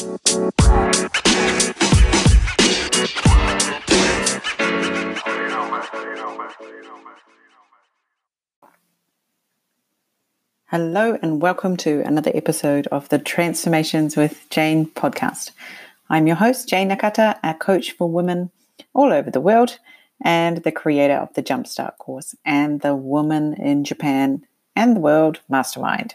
Hello, and welcome to another episode of the Transformations with Jane podcast. I'm your host, Jane Nakata, a coach for women all over the world, and the creator of the Jumpstart course and the Woman in Japan and the World Mastermind.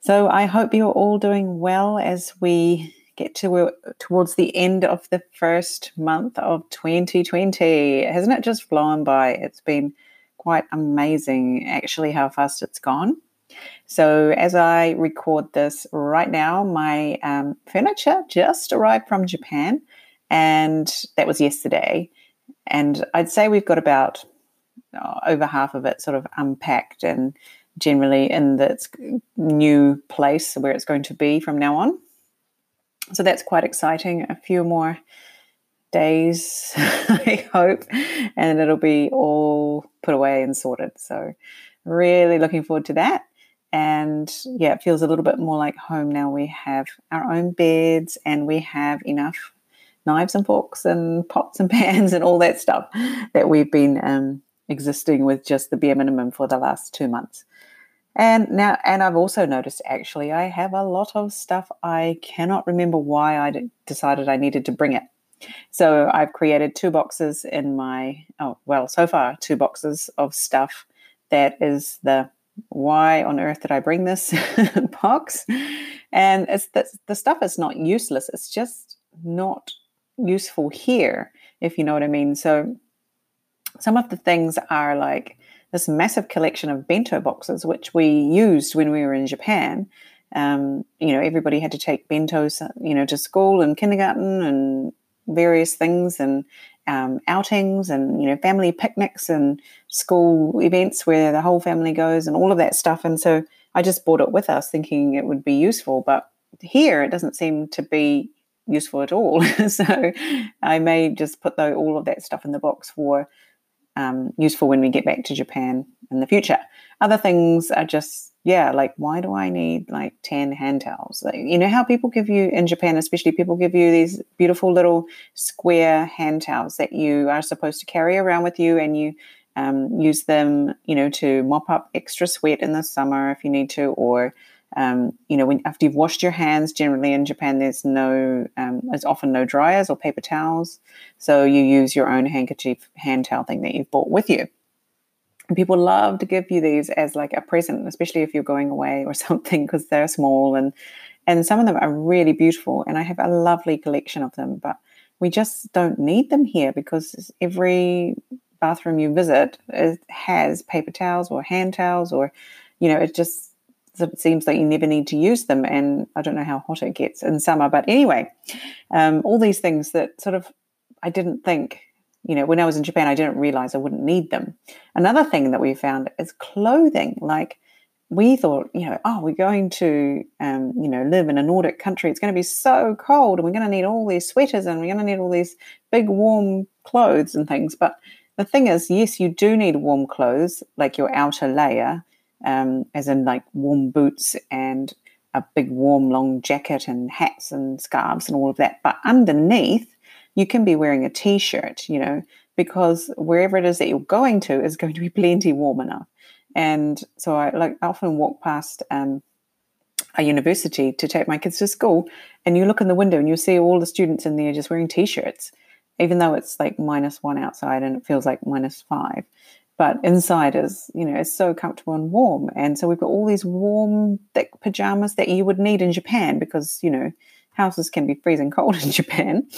So I hope you're all doing well as we get to towards the end of the first month of 2020. Hasn't it just flown by? It's been quite amazing, actually, how fast it's gone. So, as I record this right now, my um, furniture just arrived from Japan, and that was yesterday. And I'd say we've got about oh, over half of it sort of unpacked and generally in its new place where it's going to be from now on. So, that's quite exciting. A few more days, I hope, and it'll be all put away and sorted. So, really looking forward to that. And yeah, it feels a little bit more like home now. We have our own beds and we have enough knives and forks and pots and pans and all that stuff that we've been um, existing with just the bare minimum for the last two months. And now, and I've also noticed actually, I have a lot of stuff I cannot remember why I decided I needed to bring it. So I've created two boxes in my, oh, well, so far, two boxes of stuff that is the why on earth did I bring this box? And it's the, the stuff is not useless. It's just not useful here, if you know what I mean. So some of the things are like this massive collection of bento boxes, which we used when we were in Japan. Um, you know, everybody had to take bentos, you know, to school and kindergarten and various things. And um, outings and you know family picnics and school events where the whole family goes and all of that stuff. And so I just brought it with us, thinking it would be useful. But here it doesn't seem to be useful at all. so I may just put all of that stuff in the box for um, useful when we get back to Japan in the future. Other things are just yeah, like why do I need like 10 hand towels? Like, you know how people give you in Japan, especially people give you these beautiful little square hand towels that you are supposed to carry around with you and you um, use them, you know, to mop up extra sweat in the summer if you need to, or um, you know, when after you've washed your hands, generally in Japan, there's no, um, there's often no dryers or paper towels, so you use your own handkerchief hand towel thing that you've brought with you. And people love to give you these as like a present, especially if you're going away or something, because they're small and and some of them are really beautiful. And I have a lovely collection of them, but we just don't need them here because every bathroom you visit has paper towels or hand towels, or you know, it just it seems like you never need to use them. And I don't know how hot it gets in summer, but anyway, um, all these things that sort of I didn't think you know, when I was in Japan, I didn't realize I wouldn't need them. Another thing that we found is clothing. Like we thought, you know, oh, we're going to, um, you know, live in a Nordic country. It's going to be so cold, and we're going to need all these sweaters, and we're going to need all these big warm clothes and things. But the thing is, yes, you do need warm clothes, like your outer layer, um, as in like warm boots and a big warm long jacket and hats and scarves and all of that. But underneath, you can be wearing a t shirt, you know, because wherever it is that you're going to is going to be plenty warm enough. And so I like often walk past um, a university to take my kids to school, and you look in the window and you see all the students in there just wearing t shirts, even though it's like minus one outside and it feels like minus five. But inside is, you know, it's so comfortable and warm. And so we've got all these warm, thick pajamas that you would need in Japan because, you know, houses can be freezing cold in Japan,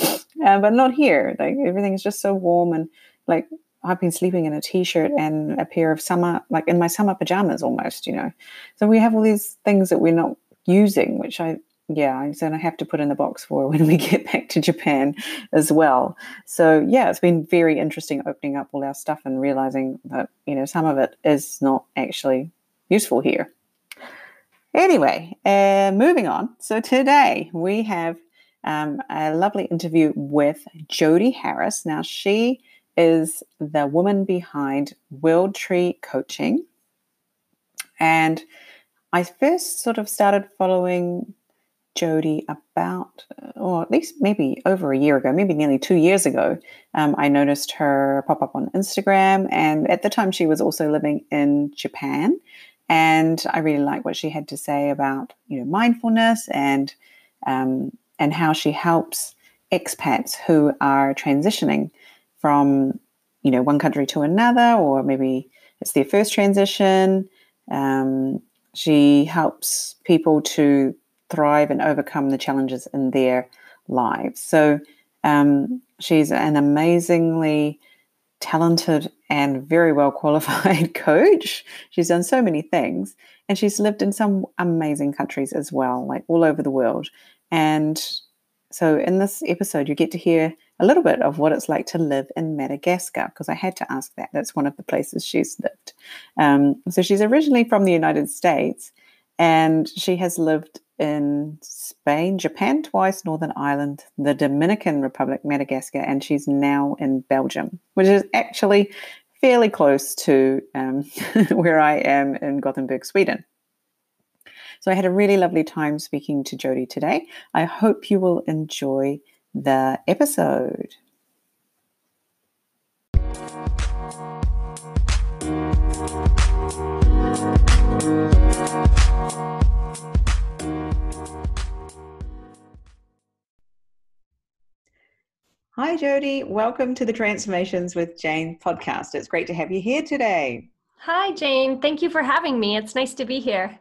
uh, but not here. Like everything is just so warm and like I've been sleeping in a t-shirt and a pair of summer, like in my summer pajamas almost, you know. So we have all these things that we're not using, which I, yeah, I'm going to have to put in the box for when we get back to Japan as well. So yeah, it's been very interesting opening up all our stuff and realizing that, you know, some of it is not actually useful here. Anyway, uh, moving on. So today we have um, a lovely interview with Jody Harris. Now, she is the woman behind World Tree Coaching. And I first sort of started following Jody about, or at least maybe over a year ago, maybe nearly two years ago. Um, I noticed her pop up on Instagram, and at the time she was also living in Japan. And I really like what she had to say about you know mindfulness and um, and how she helps expats who are transitioning from you know one country to another, or maybe it's their first transition. Um, she helps people to thrive and overcome the challenges in their lives. So um, she's an amazingly talented and very well qualified coach. She's done so many things and she's lived in some amazing countries as well, like all over the world. And so in this episode, you get to hear a little bit of what it's like to live in Madagascar because I had to ask that. That's one of the places she's lived. Um, so she's originally from the United States and she has lived in Spain, Japan twice, Northern Ireland, the Dominican Republic, Madagascar, and she's now in Belgium, which is actually fairly close to um, where I am in Gothenburg, Sweden. So I had a really lovely time speaking to Jody today. I hope you will enjoy the episode. Hi, Jody. Welcome to the Transformations with Jane podcast. It's great to have you here today. Hi, Jane. Thank you for having me. It's nice to be here.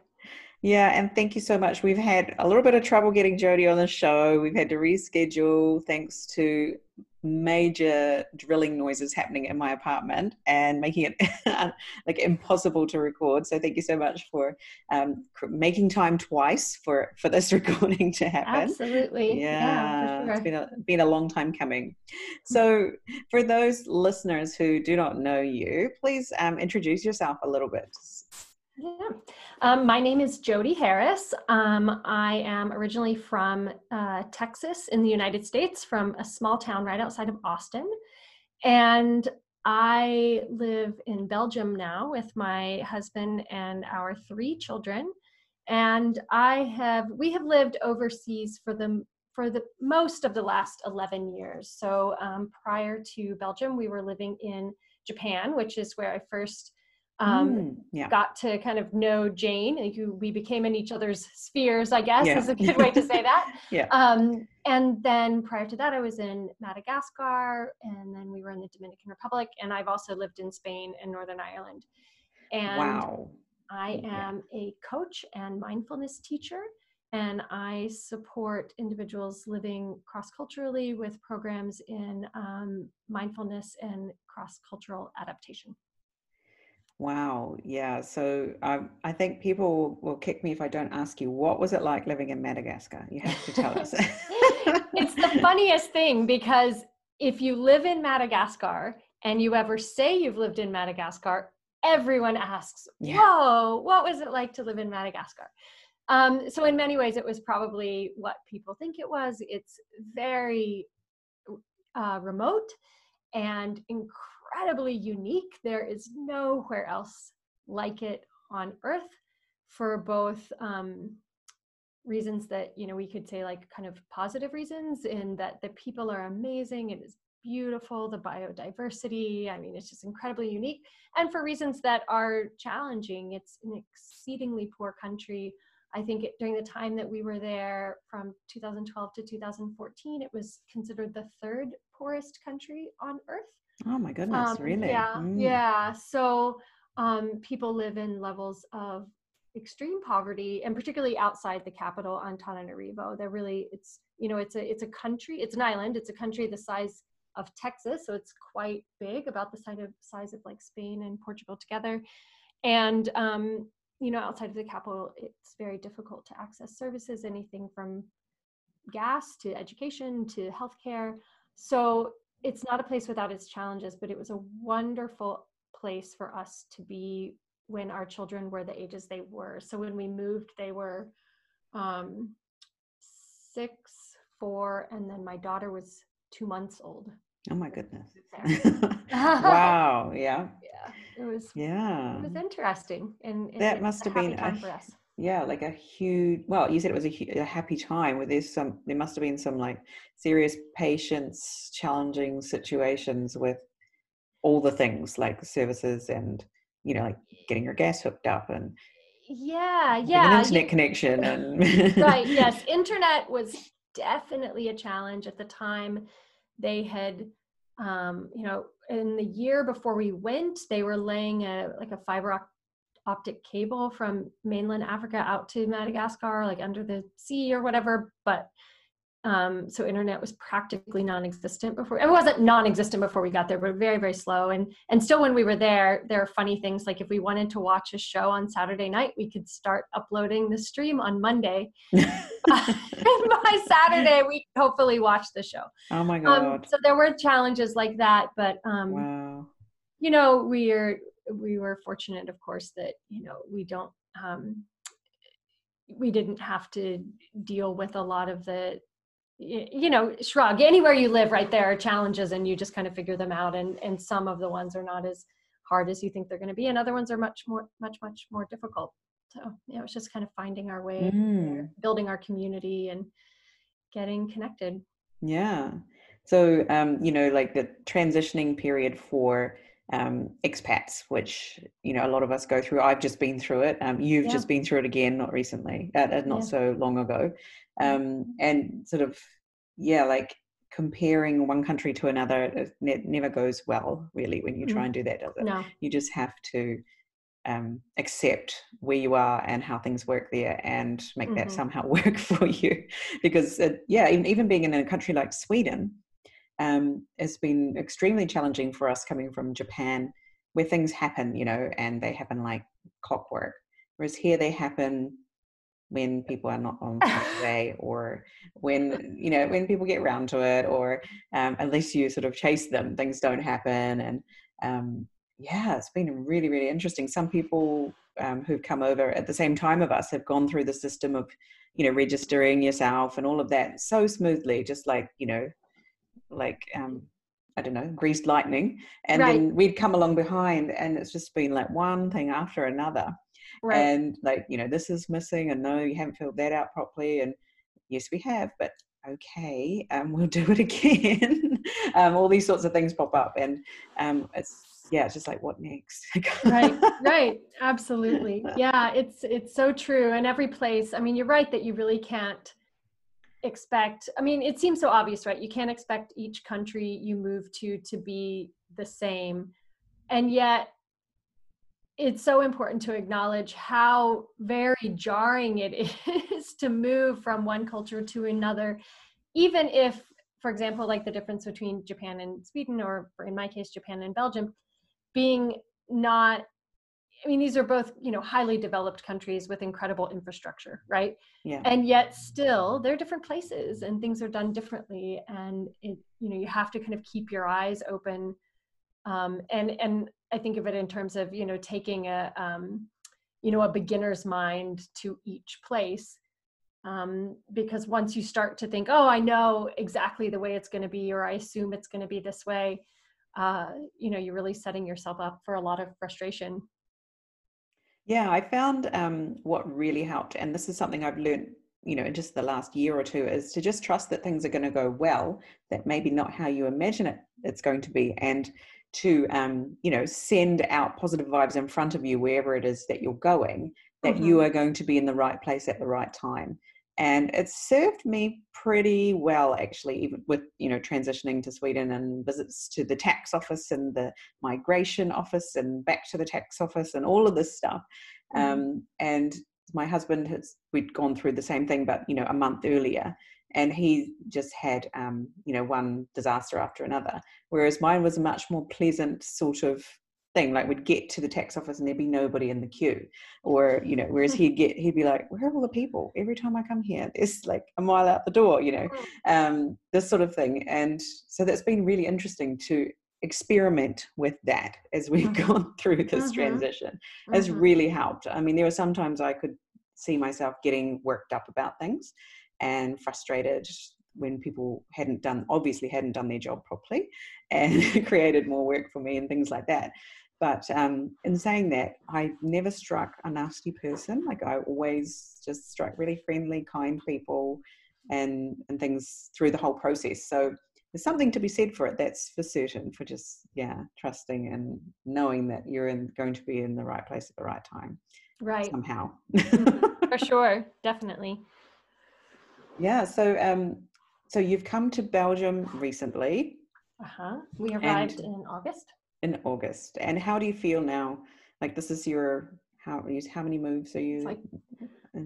Yeah, and thank you so much. We've had a little bit of trouble getting Jody on the show. We've had to reschedule thanks to major drilling noises happening in my apartment and making it like impossible to record. So thank you so much for um, making time twice for for this recording to happen. Absolutely, yeah, yeah sure. it's been a been a long time coming. So for those listeners who do not know you, please um, introduce yourself a little bit. Yeah. Um, my name is Jody Harris. Um, I am originally from uh, Texas in the United States, from a small town right outside of Austin. And I live in Belgium now with my husband and our three children. And I have, we have lived overseas for the for the most of the last 11 years. So um, prior to Belgium, we were living in Japan, which is where I first um, mm, yeah. got to kind of know Jane, who we became in each other's spheres, I guess yeah. is a good way to say that. yeah. Um, and then prior to that, I was in Madagascar, and then we were in the Dominican Republic, and I've also lived in Spain and Northern Ireland. And wow. I am yeah. a coach and mindfulness teacher, and I support individuals living cross culturally with programs in um, mindfulness and cross cultural adaptation. Wow. Yeah. So um, I think people will kick me if I don't ask you, what was it like living in Madagascar? You have to tell us. it's the funniest thing because if you live in Madagascar and you ever say you've lived in Madagascar, everyone asks, yeah. Whoa, what was it like to live in Madagascar? Um, so, in many ways, it was probably what people think it was. It's very uh, remote and incredible incredibly unique. There is nowhere else like it on earth for both um, reasons that you know we could say like kind of positive reasons in that the people are amazing it is beautiful the biodiversity i mean it's just incredibly unique. And for reasons that are challenging it's an exceedingly poor country. I think it, during the time that we were there from 2012 to 2014 it was considered the third poorest country on earth Oh my goodness, um, really? Yeah, mm. yeah. So um, people live in levels of extreme poverty, and particularly outside the capital, Antananarivo. They're really, it's you know, it's a it's a country, it's an island, it's a country the size of Texas, so it's quite big, about the size of size of like Spain and Portugal together. And um, you know, outside of the capital, it's very difficult to access services, anything from gas to education to healthcare. So it's not a place without its challenges, but it was a wonderful place for us to be when our children were the ages they were. So when we moved, they were um, six, four, and then my daughter was two months old. Oh my goodness. wow. Yeah. Yeah. It was yeah. It was interesting. And, and that must have been a, yeah like a huge well you said it was a, a, happy time where there's some there must have been some like serious patience challenging situations with all the things like services and you know like getting your gas hooked up and yeah yeah an internet connection and right yes internet was definitely a challenge at the time. They had um, you know in the year before we went they were laying a like a fiber optic cable from mainland Africa out to Madagascar, like under the sea or whatever. But um, so internet was practically non-existent before. It wasn't non-existent before we got there, but very, very slow. And and still, when we were there, there are funny things like if we wanted to watch a show on Saturday night, we could start uploading the stream on Monday. by Saturday, we hopefully watch the show. Oh my um, god! Um, so there were challenges like that, but um, wow. you know, we're we were fortunate, of course, that you know we don't um, we didn't have to deal with a lot of the you know shrug. Anywhere you live right there are challenges and you just kind of figure them out and and some of the ones are not as hard as you think they're going to be and other ones are much more much much more difficult. So you know it's just kind of finding our way mm. building our community and getting connected. Yeah. So um you know like the transitioning period for um, expats, which you know a lot of us go through. I've just been through it. Um, you've yeah. just been through it again, not recently, uh, uh not yeah. so long ago, um, and sort of yeah, like comparing one country to another it never goes well really when you try mm. and do that does it no. you just have to um, accept where you are and how things work there and make mm-hmm. that somehow work for you because it, yeah even, even being in a country like sweden um, has been extremely challenging for us coming from Japan, where things happen, you know, and they happen like clockwork. Whereas here they happen when people are not on holiday or when you know when people get around to it or um, unless you sort of chase them things don't happen and um, yeah it's been really really interesting some people um, who've come over at the same time of us have gone through the system of you know registering yourself and all of that so smoothly just like you know like um, I don't know, greased lightning. And right. then we'd come along behind and it's just been like one thing after another. Right. And like, you know, this is missing and no, you haven't filled that out properly. And yes, we have, but okay, um, we'll do it again. um, all these sorts of things pop up. And um, it's, yeah, it's just like, what next? right, right. Absolutely. Yeah, it's, it's so true. And every place, I mean, you're right that you really can't, expect i mean it seems so obvious right? You can't expect each country you move to to be the same. And yet it's so important to acknowledge how very jarring it is to move from one culture to another even if for example like the difference between japan and sweden or in my case japan and belgium being not I mean, these are both, you know, highly developed countries with incredible infrastructure, right? Yeah. And yet still they're different places and things are done differently. And it, you know, you have to kind of keep your eyes open. Um, and, and I think of it in terms of, you know, taking a, um, you know, a beginner's mind to each place. Um, because once you start to think, oh, I know exactly the way it's going to be, or I assume it's going to be this way, uh, you know, you're really setting yourself up for a lot of frustration yeah, I found um, what really helped, and this is something I've learned, you know, in just the last year or two, is to just trust that things are going to go well. That maybe not how you imagine it it's going to be, and to um, you know send out positive vibes in front of you wherever it is that you're going. That mm-hmm. you are going to be in the right place at the right time and it served me pretty well actually even with you know transitioning to sweden and visits to the tax office and the migration office and back to the tax office and all of this stuff mm-hmm. um, and my husband has we'd gone through the same thing but you know a month earlier and he just had um, you know one disaster after another whereas mine was a much more pleasant sort of thing like we'd get to the tax office and there'd be nobody in the queue or you know whereas he'd get he'd be like where are all the people every time i come here it's like a mile out the door you know mm. um, this sort of thing and so that's been really interesting to experiment with that as we've mm-hmm. gone through this mm-hmm. transition has mm-hmm. really helped i mean there were sometimes i could see myself getting worked up about things and frustrated when people hadn't done obviously hadn't done their job properly and created more work for me and things like that But um, in saying that, I never struck a nasty person. Like I always just struck really friendly, kind people, and and things through the whole process. So there's something to be said for it. That's for certain. For just yeah, trusting and knowing that you're in going to be in the right place at the right time. Right. Somehow. Mm-hmm. for sure, definitely. Yeah. So um, so you've come to Belgium recently. Uh huh. We arrived in August in August. And how do you feel now? Like this is your how how many moves are you? Like,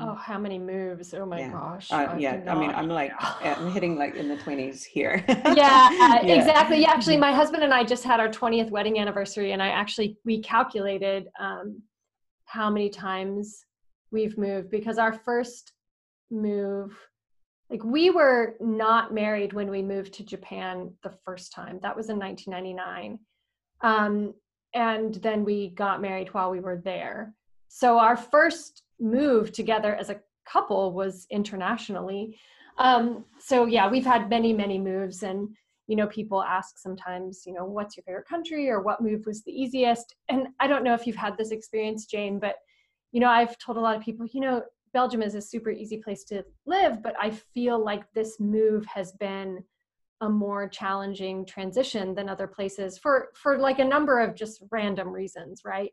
oh, how many moves? Oh my yeah. gosh! Uh, I yeah, I mean, I'm like I'm hitting like in the 20s here. yeah, uh, yeah, exactly. Yeah, actually, my husband and I just had our 20th wedding anniversary, and I actually we calculated um, how many times we've moved because our first move like we were not married when we moved to Japan the first time. That was in 1999. Um, and then we got married while we were there. So our first move together as a couple was internationally. Um, so yeah, we've had many, many moves and you know, people ask sometimes, you know, what's your favorite country or what move was the easiest? And I don't know if you've had this experience, Jane, but you know, I've told a lot of people, you know, Belgium is a super easy place to live, but I feel like this move has been a more challenging transition than other places for for like a number of just random reasons right?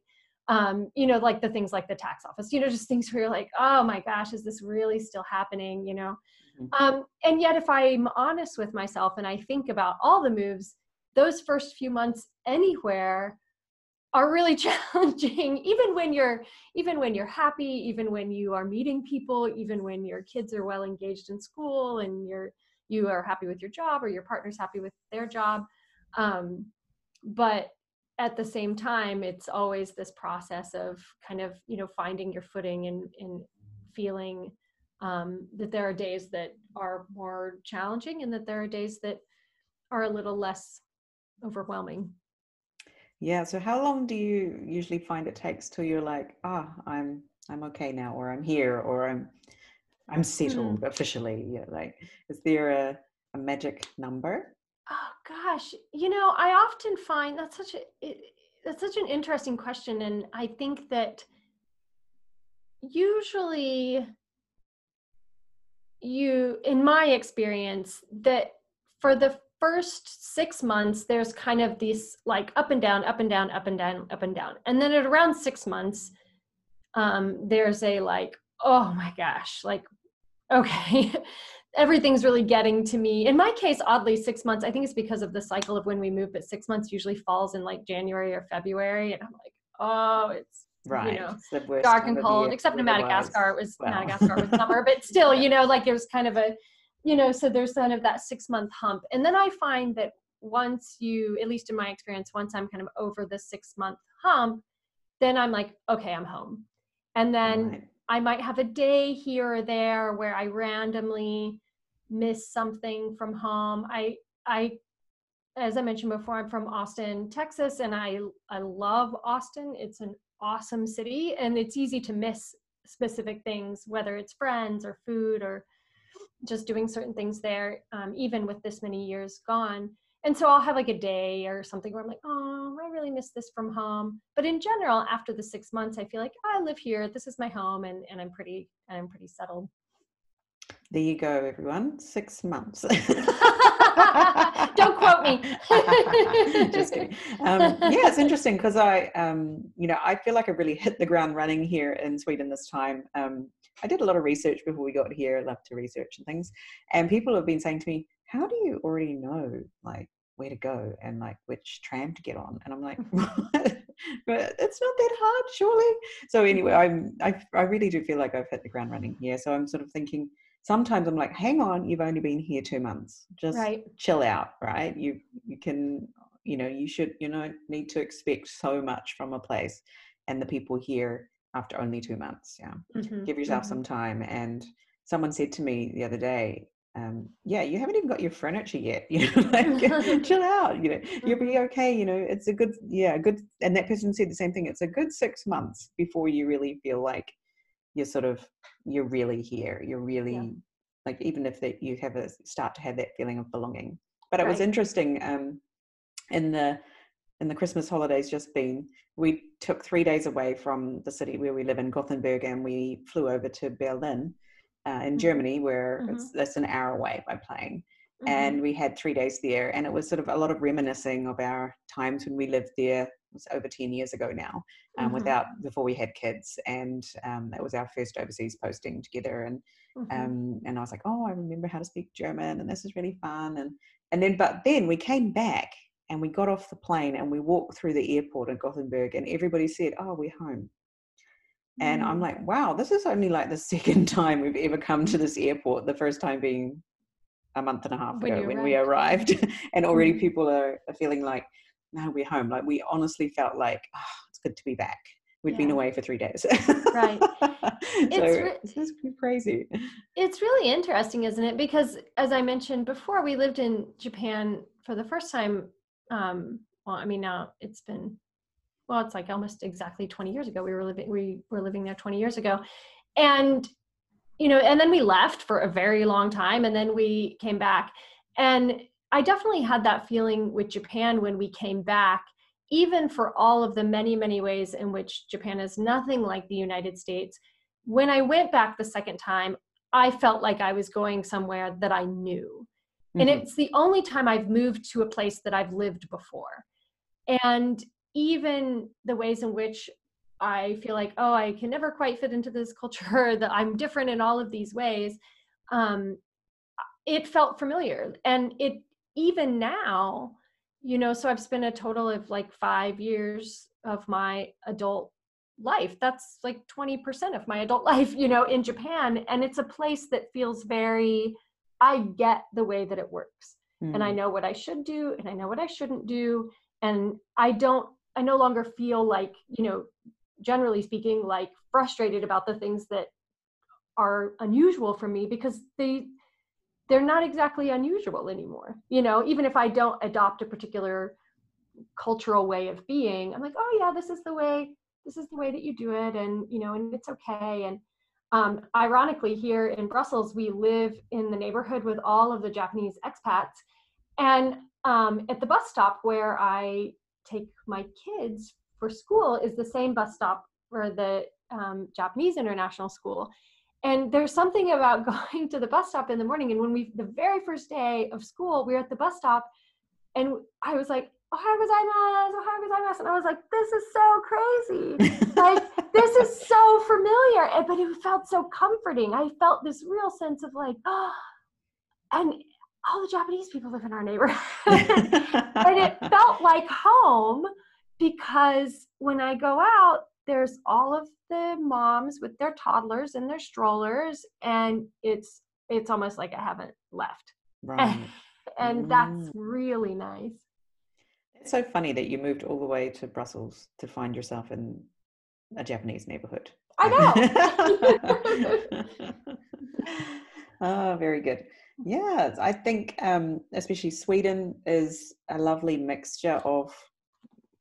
Um you know like the things like the tax office you know just things where you're like oh my gosh is this really still happening? You know? Mm-hmm. um and yet if i'm honest with myself and i think about all the moves those first few months anywhere are really challenging even when you're even when you're happy even when you are meeting people even when your kids are well engaged in school and you're you are happy with your job or your partner's happy with their job. Um, but at the same time it's always this process of kind of you know finding your footing and, and feeling um, that there are days that are more challenging and that there are days that are a little less overwhelming. Yeah so how long do you usually find it takes till you're like ah oh, i'm i'm okay now or i'm here or i'm I'm settled mm. officially. Yeah, like is there a, a magic number? Oh gosh, you know, I often find that's such a it, that's such an interesting question, and I think that usually you in my experience that for the first six months there's kind of these like up and down up and down up and down up and down and then at around six months um, there's a like oh my gosh, like, okay, everything's really getting to me. In my case, oddly, six months, I think it's because of the cycle of when we move, but six months usually falls in like January or February. And I'm like, oh, it's, right. you know, dark and cold, except in Madagascar, it was wow. Madagascar was summer, but still, you know, like it was kind of a, you know, so there's kind of that six month hump. And then I find that once you, at least in my experience, once I'm kind of over the six month hump, then I'm like, okay, I'm home. And then right. I might have a day here or there where I randomly miss something from home. I I as I mentioned before, I'm from Austin, Texas, and I I love Austin. It's an awesome city, and it's easy to miss specific things, whether it's friends or food or just doing certain things there. Um, even with this many years gone, and so I'll have like a day or something where I'm like, oh, I really miss this from home. But in general, after the six months, I feel like oh, I live here. This is my home, and and I'm pretty and I'm pretty settled. There you go, everyone. Six months. Don't quote me. Just kidding. Um, yeah, it's interesting because I, um, you know, I feel like I really hit the ground running here in Sweden this time. Um, I did a lot of research before we got here. I love to research and things, and people have been saying to me, "How do you already know like where to go and like which tram to get on and i'm like but it's not that hard surely so anyway i'm I, I really do feel like i've hit the ground running here so i'm sort of thinking sometimes i'm like hang on you've only been here two months just right. chill out right you you can you know you should you know need to expect so much from a place and the people here after only two months yeah mm-hmm. give yourself mm-hmm. some time and someone said to me the other day um, yeah, you haven't even got your furniture yet. You know, like, chill out. You know, you'll be okay. You know, it's a good, yeah, good. And that person said the same thing. It's a good six months before you really feel like you're sort of you're really here. You're really yeah. like even if that you have a start to have that feeling of belonging. But it right. was interesting. Um, in the in the Christmas holidays just been, we took three days away from the city where we live in Gothenburg and we flew over to Berlin uh, in mm-hmm. Germany, where mm-hmm. it's that's an hour away by plane. Mm-hmm. And we had three days there, and it was sort of a lot of reminiscing of our times when we lived there. It was over ten years ago now, um, mm-hmm. without before we had kids, and um, that was our first overseas posting together. And mm-hmm. um, and I was like, oh, I remember how to speak German, and this is really fun. And and then, but then we came back and we got off the plane and we walked through the airport in Gothenburg, and everybody said, oh, we're home. And I'm mm. like, wow, this is only like the second time we've ever come to this airport. The first time being a month and a half when ago when we arrived. and already mm. people are, are, feeling like, now we're home. Like we honestly felt like, oh, it's good to be back. we have yeah. been away for three days. right. It's re- this crazy. It's really interesting, isn't it? Because as I mentioned before, we lived in Japan for the first time. Um, well, I mean, now it's been well, it's like almost exactly 20 years ago. We were living we were living there 20 years ago. And you know, and then we left for a very long time and then we came back. And I definitely had that feeling with Japan when we came back, even for all of the many, many ways in which Japan is nothing like the United States. When I went back the second time, I felt like I was going somewhere that I knew. Mm-hmm. And it's the only time I've moved to a place that I've lived before. And even the ways in which I feel like, oh, I can never quite fit into this culture, that I'm different in all of these ways, um, it felt familiar. And it, even now, you know, so I've spent a total of like five years of my adult life. That's like 20% of my adult life, you know, in Japan. And it's a place that feels very, I get the way that it works. Mm. And I mm. know what I should do and I know what I shouldn't do. And I don't I no longer feel like, you know, generally speaking, like frustrated about the things that are unusual for me because they they're not exactly unusual anymore. You know, even if I don't adopt a particular cultural way of being, I'm like, oh yeah, this is the way this is the way that you do it and you know and it's okay and um, ironically here in brussels we live in the neighborhood with all of the japanese expats and um, at the bus stop where i take my kids for school is the same bus stop for the um, Japanese International School. And there's something about going to the bus stop in the morning. And when we, the very first day of school, we were at the bus stop and I was like, Ohayou gozaimasu, Ohayou gozaimasu. And I was like, this is so crazy. like, this is so familiar. But it felt so comforting. I felt this real sense of like, oh, and all the Japanese people live in our neighborhood. and it felt like home because when I go out, there's all of the moms with their toddlers and their strollers, and it's it's almost like I haven't left. Right. and that's mm. really nice. It's so funny that you moved all the way to Brussels to find yourself in a Japanese neighborhood. I know. oh, very good. Yeah, I think um, especially Sweden is a lovely mixture of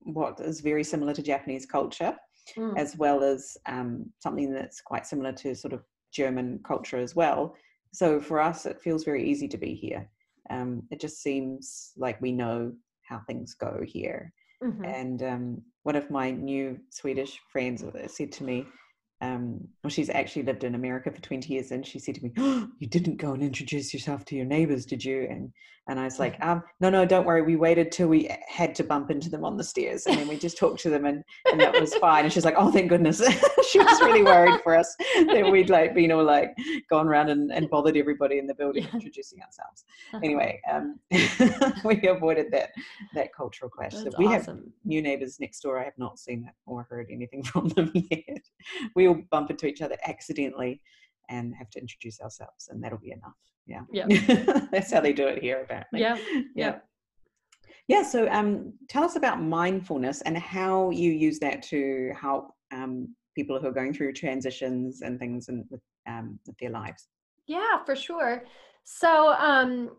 what is very similar to Japanese culture, mm. as well as um, something that's quite similar to sort of German culture as well. So for us, it feels very easy to be here. Um, it just seems like we know how things go here. Mm-hmm. And um, one of my new Swedish friends said to me, um, well, she's actually lived in America for 20 years, and she said to me, oh, "You didn't go and introduce yourself to your neighbors, did you?" And and I was like, um, "No, no, don't worry. We waited till we had to bump into them on the stairs, and then we just talked to them, and and that was fine." And she's like, "Oh, thank goodness." she was really worried for us that we'd like been all like gone around and, and bothered everybody in the building introducing ourselves. Anyway, um, we avoided that that cultural clash. That's so we awesome. have new neighbors next door. I have not seen that or heard anything from them yet. We all bump into each other accidentally and have to introduce ourselves and that'll be enough. Yeah. Yeah. That's how they do it here apparently. Yeah. Yeah. Yeah. So um tell us about mindfulness and how you use that to help um, people who are going through transitions and things and with, um, with their lives. Yeah for sure. So um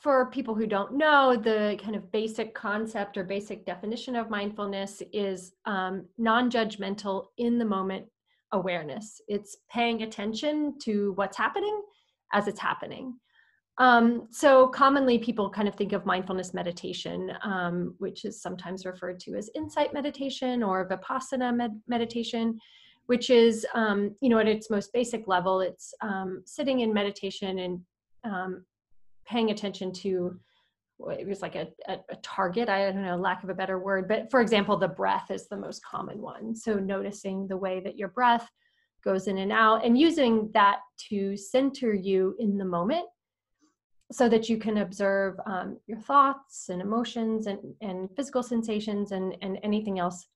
for people who don't know, the kind of basic concept or basic definition of mindfulness is um, non judgmental, in the moment awareness. It's paying attention to what's happening as it's happening. Um, so commonly people kind of think of mindfulness meditation, um, which is sometimes referred to as insight meditation or vipassana med- meditation, which is, um, you know, at its most basic level, it's um, sitting in meditation and um, paying attention to it was like a, a, a, target i don't know lack of a better word but for example the breath is the most common one. So noticing the way that your breath goes in and out and using that to center you in the moment so that you can observe um, your thoughts and emotions and, and physical sensations and, and anything else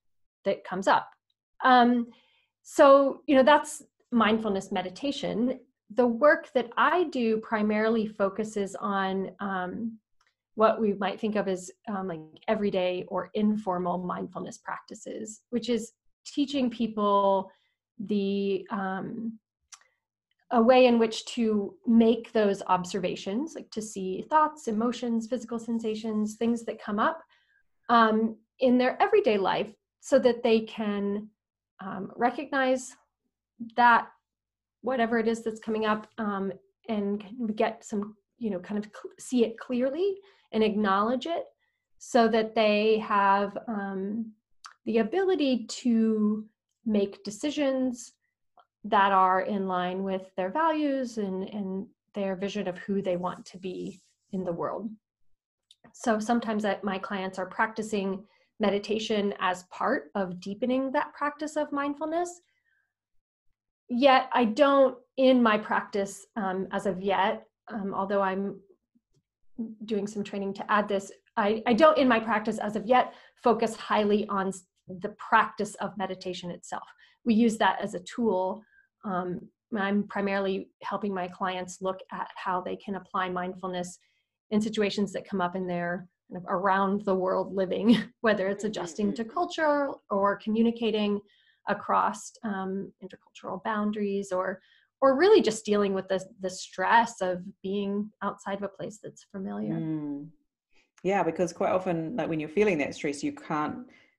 that comes up. Um, so you know that's mindfulness meditation. The work that I do primarily focuses on um, what we might think of as um, like everyday or informal mindfulness practices, which is teaching people the um, a way in which to make those observations, like to see thoughts, emotions, physical sensations, things that come up um, in their everyday life, so that they can um, recognize that whatever it is that's coming up um, and get some you know kind of see it clearly and acknowledge it so that they have um, the ability to make decisions that are in line with their values and, and their vision of who they want to be in the world. So sometimes I, my clients are practicing meditation as part of deepening that practice of mindfulness yet I don't in my practice um, as of yet, um, although I'm doing some training to add this, I, I don't in my practice as of yet focus highly on the practice of meditation itself. We use that as a tool. Um, I'm primarily helping my clients look at how they can apply mindfulness in situations that come up in their kind of around the world living, whether it's adjusting to culture or communicating across um, intercultural boundaries or or really just dealing with the the stress of being outside of a place that's familiar mm. yeah because quite often like when you're feeling that stress you can't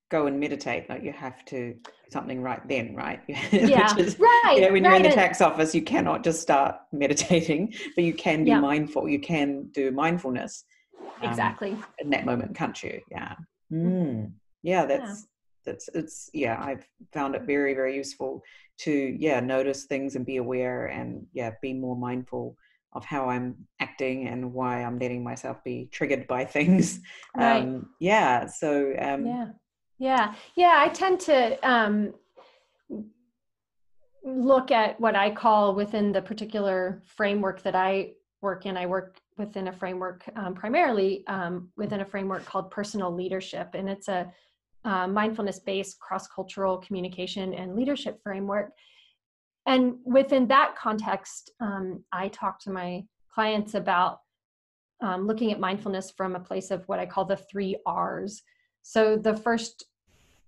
go and meditate like you have to something right then right yeah is, right you know, when right. you're in the tax office you cannot just start meditating but you can be yeah. mindful you can do mindfulness um, exactly in that moment can't you yeah mm. yeah that's it's it's yeah i've found it very very useful to yeah notice things and be aware and yeah be more mindful of how i'm acting and why i'm letting myself be triggered by things. Right. um yeah so um yeah. Yeah. Yeah i tend to um look at what i call within the particular framework that i work in. I work within a framework um, primarily um, within a framework called personal leadership and it's a uh, mindfulness based cross cultural communication and leadership framework. And within that context, um, I talk to my clients about um, looking at mindfulness from a place of what I call the three R's. So the first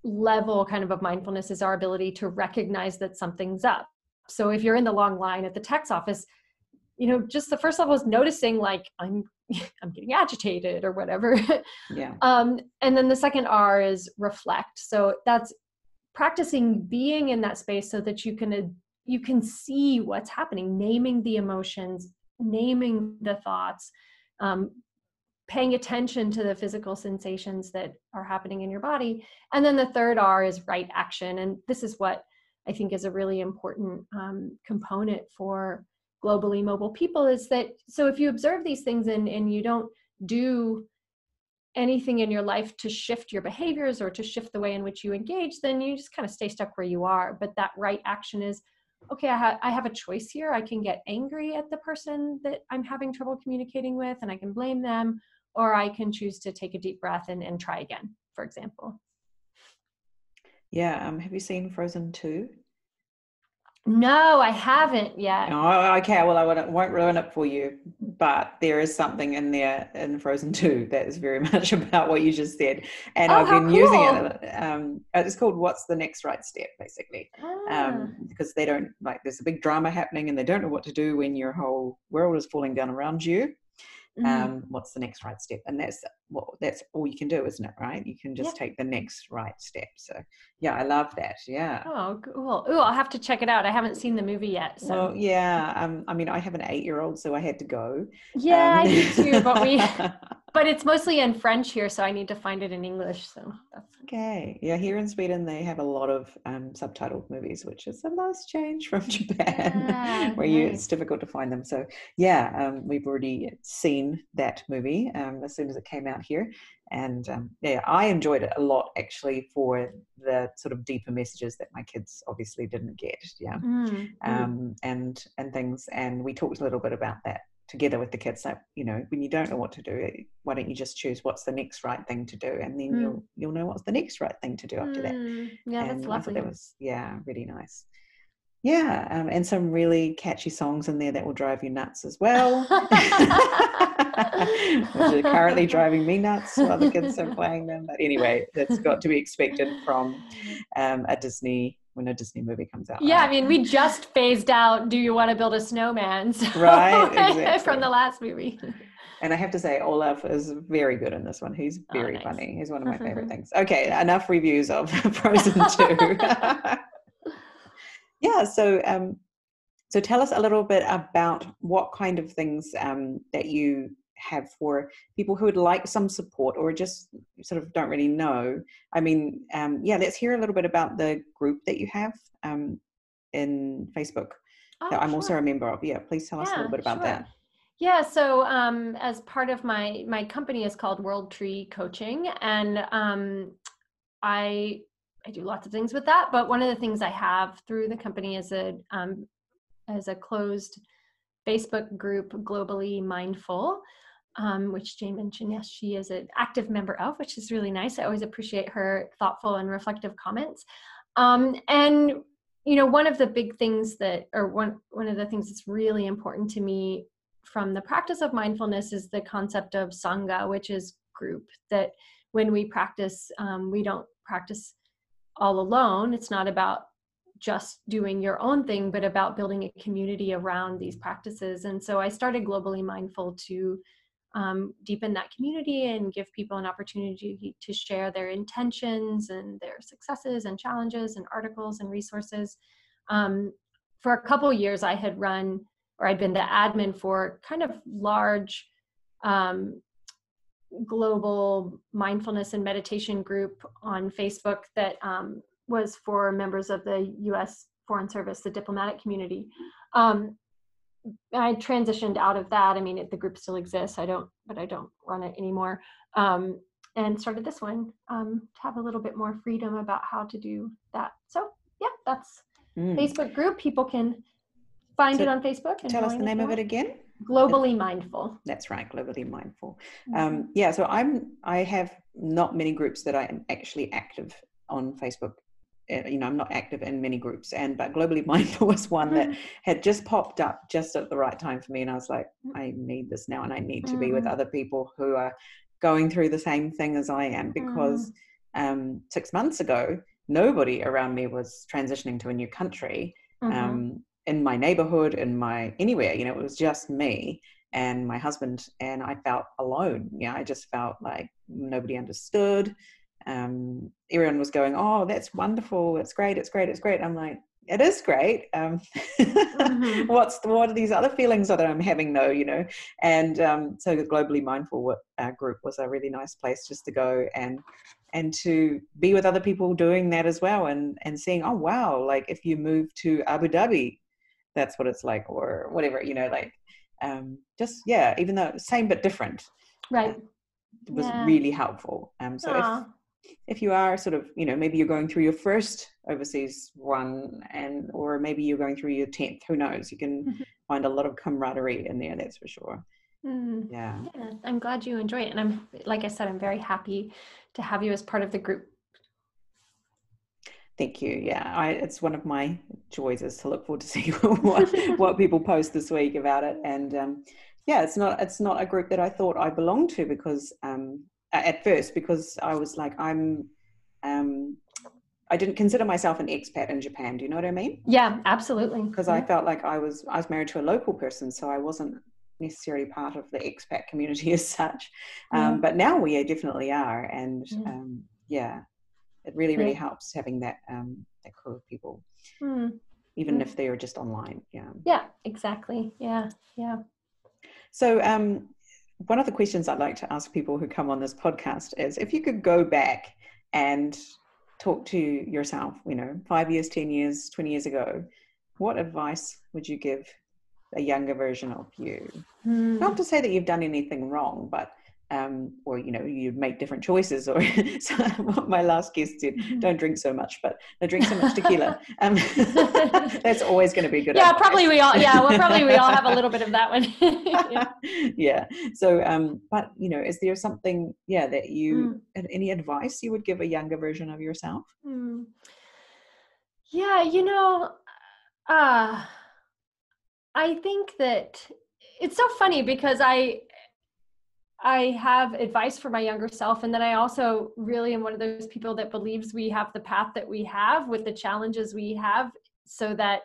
level kind of of mindfulness is our ability to recognize that something's up. So if you're in the long line at the tax office, you know, just the first level is noticing like I'm I'm getting agitated or whatever. Yeah. um, and then the second R is reflect. So that's practicing being in that space so that you can you can see what's happening, naming the emotions, naming the thoughts, um, paying attention to the physical sensations that are happening in your body. And then the third R is right action. And this is what I think is a really important um, component for globally mobile people is that so if you observe these things and, and you don't do anything in your life to shift your behaviors or to shift the way in which you engage then you just kind of stay stuck where you are. But that right action is okay I, ha- I have a choice here. I can get angry at the person that i'm having trouble communicating with and i can blame them or i can choose to take a deep breath and, and try again for example. Yeah um, have you seen frozen 2 no, I haven't yet. Oh, okay. Well, I won't ruin it for you, but there is something in there in Frozen 2 that is very much about what you just said. And oh, I've been cool. using it. Um, it's called What's the Next Right Step, basically. Ah. Um, because they don't, like, there's a big drama happening and they don't know what to do when your whole world is falling down around you. Mm-hmm. um, what's the next right step? And that's what that's all you can do isn't it right? You can just yeah. take the next right step. So yeah i love that yeah. Oh cool oh i'll have to check it out. I haven't seen the movie yet so well, yeah um, i mean i have an eight year old so i had to go. Yeah um, i do too but we but it's mostly in french here so i need to find it in english so that's okay yeah here in sweden they have a lot of um, subtitled movies which is a nice change from japan yeah, where nice. you it's difficult to find them so yeah um, we've already seen that movie um, as soon as it came out here. And um, yeah, I enjoyed it a lot actually for the sort of deeper messages that my kids obviously didn't get. Yeah. Mm, um, and, and things. And we talked a little bit about that together with the kids like you know when you don't know what to do eh, why don't you just choose what's the next right thing to do and then mm. you'll you'll know what's the next right thing to do after that mm. yeah and that's lovely that was yeah really nice yeah, um, and some really catchy songs in there that will drive you nuts as well. Which are currently driving me nuts while the kids are playing them. But anyway, that's got to be expected from um, a Disney when a Disney movie comes out. Yeah, right? I mean, we just phased out "Do You Want to Build a Snowman?" So right exactly. from the last movie. And I have to say, Olaf is very good in this one. He's oh, very oh, nice. funny. He's one of my favorite things. Okay, enough reviews of Frozen 2 yeah so um so tell us a little bit about what kind of things um, that you have for people who would like some support or just sort of don't really know i mean um, yeah let's hear a little bit about the group that you have um, in facebook oh, that i'm sure. also a member of yeah please tell us a little bit about sure. that yeah, so um, as part of my my company is called World Tree Coaching, and um, I I do lots of things with that. But one of the things I have through the company is a um, as a closed Facebook group, globally mindful, um, which Jane mentioned. Yes, she is an active member of, which is really nice. I always appreciate her thoughtful and reflective comments. Um, and you know, one of the big things that, or one one of the things that's really important to me from the practice of mindfulness is the concept of sangha, which is group. That when we practice, um, we don't practice all alone. It's not about just doing your own thing, but about building a community around these practices. And so I started Globally Mindful to um, deepen that community and give people an opportunity to share their intentions and their successes and challenges and articles and resources. Um, for a couple years, I had run or I'd been the admin for kind of large um, global mindfulness and meditation group on Facebook that um, was for members of the U.S. Foreign Service, the diplomatic community. Um, I transitioned out of that. I mean, it, the group still exists. I don't, but I don't run it anymore. Um, and started this one um, to have a little bit more freedom about how to do that. So yeah, that's mm. Facebook group. People can find so it on Facebook. And tell us the name of it again globally mindful that's right globally mindful mm-hmm. um, yeah so i'm i have not many groups that i am actually active on facebook you know i'm not active in many groups and but globally mindful was one that mm-hmm. had just popped up just at the right time for me and i was like mm. i need this now and i need to be with mm-hmm. other people who are going through the same thing as i am because um, six months ago nobody around me was transitioning to a new country mm-hmm. um, in my neighborhood, in my anywhere, you know, it was just me and my husband, and I felt alone. Yeah, I just felt like nobody understood. Um, everyone was going, "Oh, that's wonderful! It's great! It's great! It's great!" I'm like, "It is great. Um, mm-hmm. What's the, what are these other feelings that I'm having though? You know?" And um, so the globally mindful uh, group was a really nice place just to go and and to be with other people doing that as well and and seeing oh wow like if you move to abu dhabi that's what it's like or whatever you know like um just yeah even though same but different right uh, it was yeah. really helpful um so Aww. if if you are sort of you know maybe you're going through your first overseas one and or maybe you're going through your 10th who knows you can mm-hmm. find a lot of camaraderie in there that's for sure mm. yeah. yeah i'm glad you enjoy it and i'm like i said i'm very happy to have you as part of the group Thank you. Yeah, I, it's one of my joys is to look forward to see what, what people post this week about it. And um, yeah, it's not it's not a group that I thought I belonged to because um, at first because I was like I'm um, I didn't consider myself an expat in Japan. Do you know what I mean? Yeah, absolutely. Because yeah. I felt like I was I was married to a local person, so I wasn't necessarily part of the expat community as such. Um. But now we definitely are. And mm. um, yeah, it really, really yeah. helps having that, um, that crew of people, mm. even mm. if they are just online. Yeah. Yeah, exactly. Yeah. Yeah. So, um, one of the questions I'd like to ask people who come on this podcast is if you could go back and talk to yourself, you know, five years, 10 years, 20 years ago, what advice would you give a younger version of you? Hmm. Not to say that you've done anything wrong, but um, or you know you'd make different choices or so what my last guest said mm-hmm. don't drink so much but they drink so much tequila um, that's always going to be good yeah advice. probably we all yeah well probably we all have a little bit of that one yeah. yeah. so um but you know is there something yeah that you mm. any advice you would give a younger version of yourself mm. yeah you know uh i think that it's so funny because i I have advice for my younger self. And then I also really am one of those people that believes we have the path that we have with the challenges we have so that,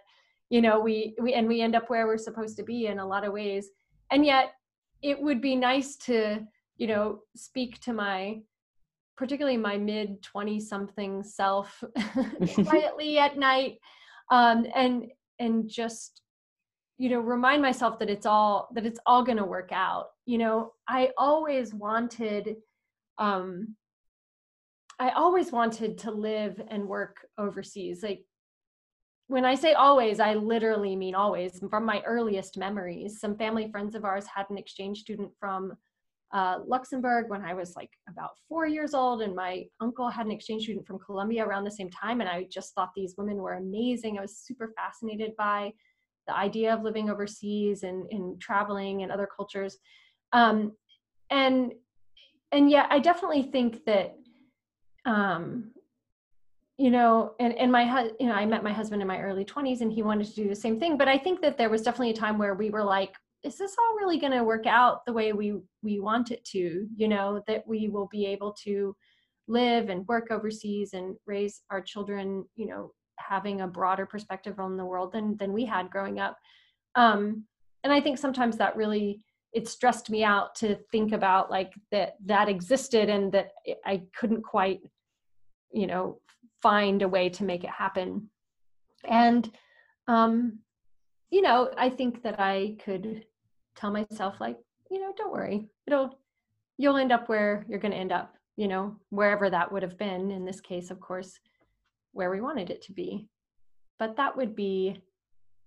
you know, we, we, and we end up where we're supposed to be in a lot of ways. And yet it would be nice to, you know, speak to my, particularly my mid 20 something self quietly at night. Um, and, and just you know remind myself that it's all that it's all going to work out. You know i always wanted um i always wanted to live and work overseas. Like when i say always i literally mean always from my earliest memories. Some family friends of ours had an exchange student from uh, luxembourg when i was like about four years old and my uncle had an exchange student from colombia around the same time and i just thought these women were amazing. I was super fascinated by the idea of living overseas and, and traveling and other cultures. Um, and and yeah i definitely think that um, you know and, and my you know i met my husband in my early 20s and he wanted to do the same thing but i think that there was definitely a time where we were like is this all really going to work out the way we we want it to you know that we will be able to live and work overseas and raise our children you know having a broader perspective on the world than than we had growing up. Um, and i think sometimes that really it stressed me out to think about like that that existed and that i couldn't quite you know find a way to make it happen. And um you know i think that i could tell myself like you know don't worry it'll you'll end up where you're going to end up you know wherever that would have been. In this case of course where we wanted it to be. But that would be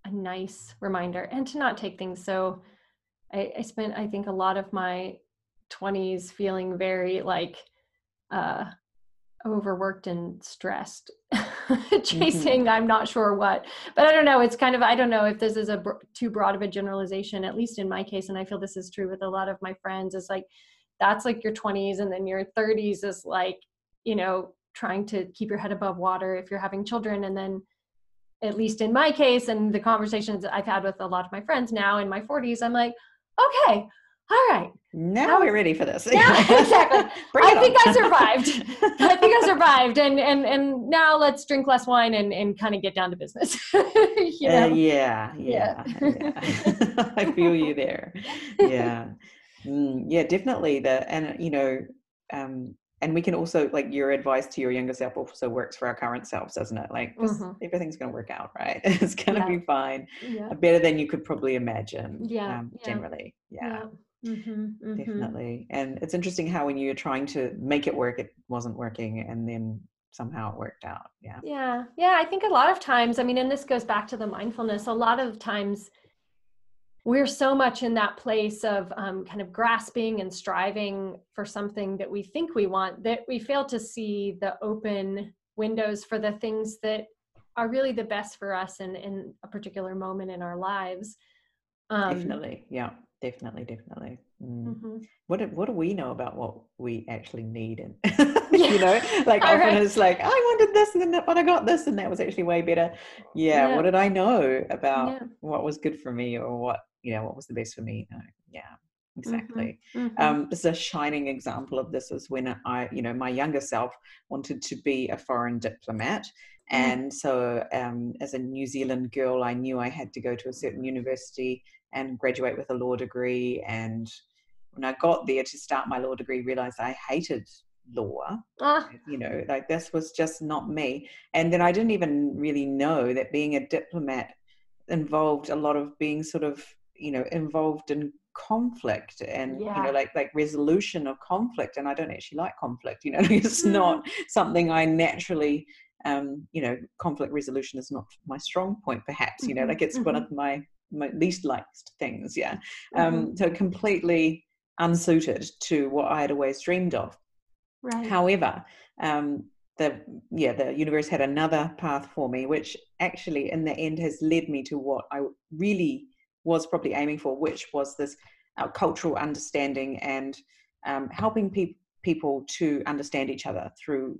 a nice reminder and to not take things so I, I spent I think a lot of my 20s feeling very like uh overworked and stressed chasing mm-hmm. i'm not sure what but i don't know it's kind of i don't know if this is a br- too broad of a generalization at least in my case and i feel this is true with a lot of my friends is like that's like your 20s and then your 30s is like you know trying to keep your head above water if you're having children and then at least in my case and the conversations i've had with a lot of my friends now in my 40s i'm like okay all right. Now we're ready for this. Yeah exactly. I think i survived. I think i survived and and and now let's drink less wine and and kind of get down to business. You know? uh, yeah. yeah, yeah. i feel you there. Yeah. Mm, yeah definitely the and you know um and we can also like your advice to your younger self also works for our current selves doesn't it like mm-hmm. everything's going to work out right it's going to yeah. be fine yeah. better than you could probably imagine yeah, um, yeah. generally yeah, mm-hmm. Mm-hmm. definitely and it's interesting how when you're trying to make it work it wasn't working and then somehow it worked out yeah yeah yeah i think a lot of times i mean and this goes back to the mindfulness a lot of times we're so much in that place of um, kind of grasping and striving for something that we think we want that we fail to see the open windows for the things that are really the best for us in, in a particular moment in our lives. Um, definitely. Yeah, definitely. Definitely. Mm. Mm-hmm. What, do, what do we know about what we actually need? And, you know, like often right. it's like, I wanted this and then but I got this and that was actually way better. Yeah. yeah. What did I know about yeah. what was good for me or what you know what was the best for me no yeah mm-hmm, exactly mm-hmm. Mm-hmm. Um, this is a shining example of this is when i you know my younger self wanted to be a foreign diplomat And so, um, as a New Zealand girl, I knew I had to go to a certain university and graduate with a law degree. And when I got there to start my law degree, realized I hated law. Ah. You know, like this was just not me. And then I didn't even really know that being a diplomat involved a lot of being sort of, you know, involved in conflict and yeah. you know like like resolution of conflict and i don't actually like conflict you know it's mm. not something i naturally um you know conflict resolution is not my strong point perhaps you know mm-hmm. like it's mm-hmm. one of my my least liked things yeah um mm-hmm. so completely unsuited to what i had always dreamed of right however um the yeah the universe had another path for me which actually in the end has led me to what i really was probably aiming for, which was this uh, cultural understanding and um, helping pe- people to understand each other through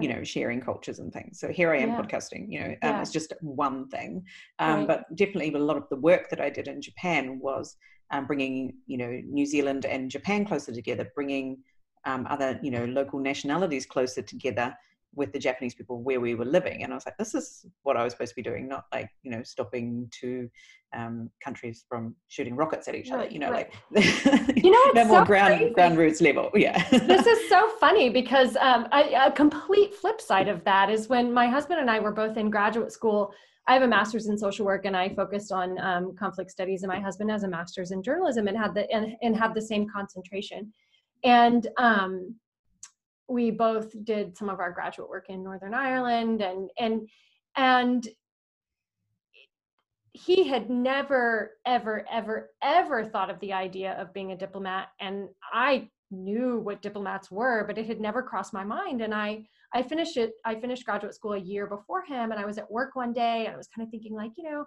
you know sharing cultures and things so here i am yeah. podcasting you know um, yeah. it's just one thing um, right. but definitely a lot of the work that i did in japan was um, bringing you know new zealand and japan closer together bringing um, other you know local nationalities closer together with the Japanese people where we were living. And I was like, this is what I was supposed to be doing, not like, you know, stopping two um, countries from shooting rockets at each other, you know, right. like, you know, no more so ground, crazy. ground roots level. Yeah. this is so funny because um, I, a complete flip side of that is when my husband and I were both in graduate school, I have a master's in social work and I focused on um, conflict studies and my husband has a master's in journalism and had the, and, and had the same concentration. And, um, we both did some of our graduate work in Northern Ireland and and and he had never ever ever ever thought of the idea of being a diplomat and I knew what diplomats were but it had never crossed my mind and I I finished it I finished graduate school a year before him and I was at work one day and I was kind of thinking like you know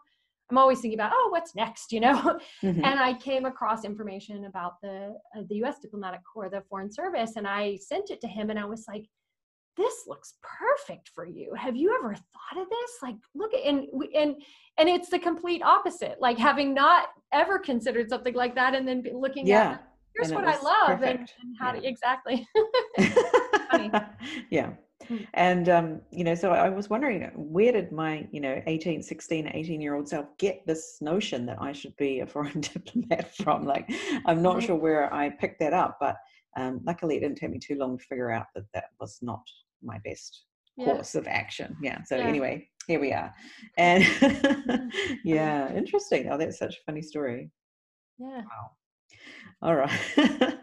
I'm always thinking about, oh, what's next, you know? Mm-hmm. And I came across information about the uh, the U.S. Diplomatic Corps, the Foreign Service, and I sent it to him, and I was like, "This looks perfect for you. Have you ever thought of this? Like, look at and and and it's the complete opposite. Like having not ever considered something like that, and then looking yeah. at here's what I love and, and, how yeah. to exactly. yeah Hmm. And, um, you know, so I was wondering where did my, you know, 18, 16, 18 year old self get this notion that I should be a foreign diplomat from? Like, I'm not sure where I picked that up, but um, luckily it didn't take me too long to figure out that that was not my best yeah. course of action. Yeah. So, yeah. anyway, here we are. And yeah, interesting. Oh, that's such a funny story. Yeah. Wow. All right.